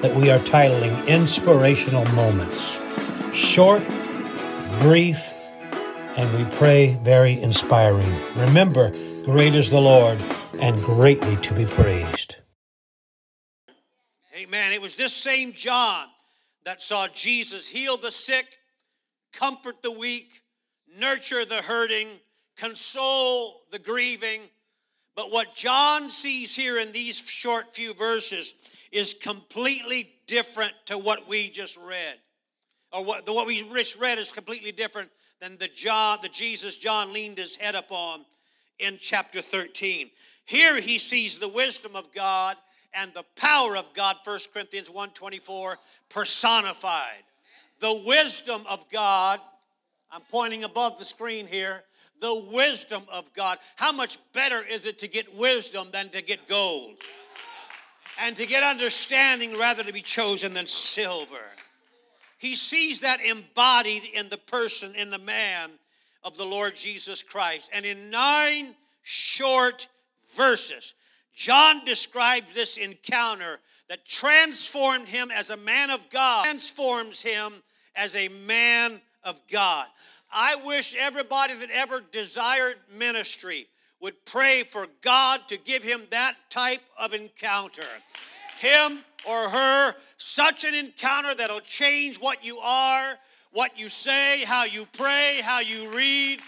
that we are titling Inspirational Moments. Short, brief, and we pray very inspiring. Remember, great is the Lord and greatly to be praised. Amen. It was this same John that saw Jesus heal the sick, comfort the weak, nurture the hurting, console the grieving. But what John sees here in these short few verses is completely different to what we just read. Or what, what we just read is completely different than the John, the Jesus John leaned his head upon in chapter 13. Here he sees the wisdom of God and the power of God, 1 Corinthians 1:24, personified. The wisdom of God, I'm pointing above the screen here, the wisdom of God. How much better is it to get wisdom than to get gold? And to get understanding rather to be chosen than silver. He sees that embodied in the person, in the man of the Lord Jesus Christ. And in nine short verses, John describes this encounter that transformed him as a man of God, transforms him as a man of God. I wish everybody that ever desired ministry would pray for God to give him that type of encounter. Him or her, such an encounter that'll change what you are, what you say, how you pray, how you read.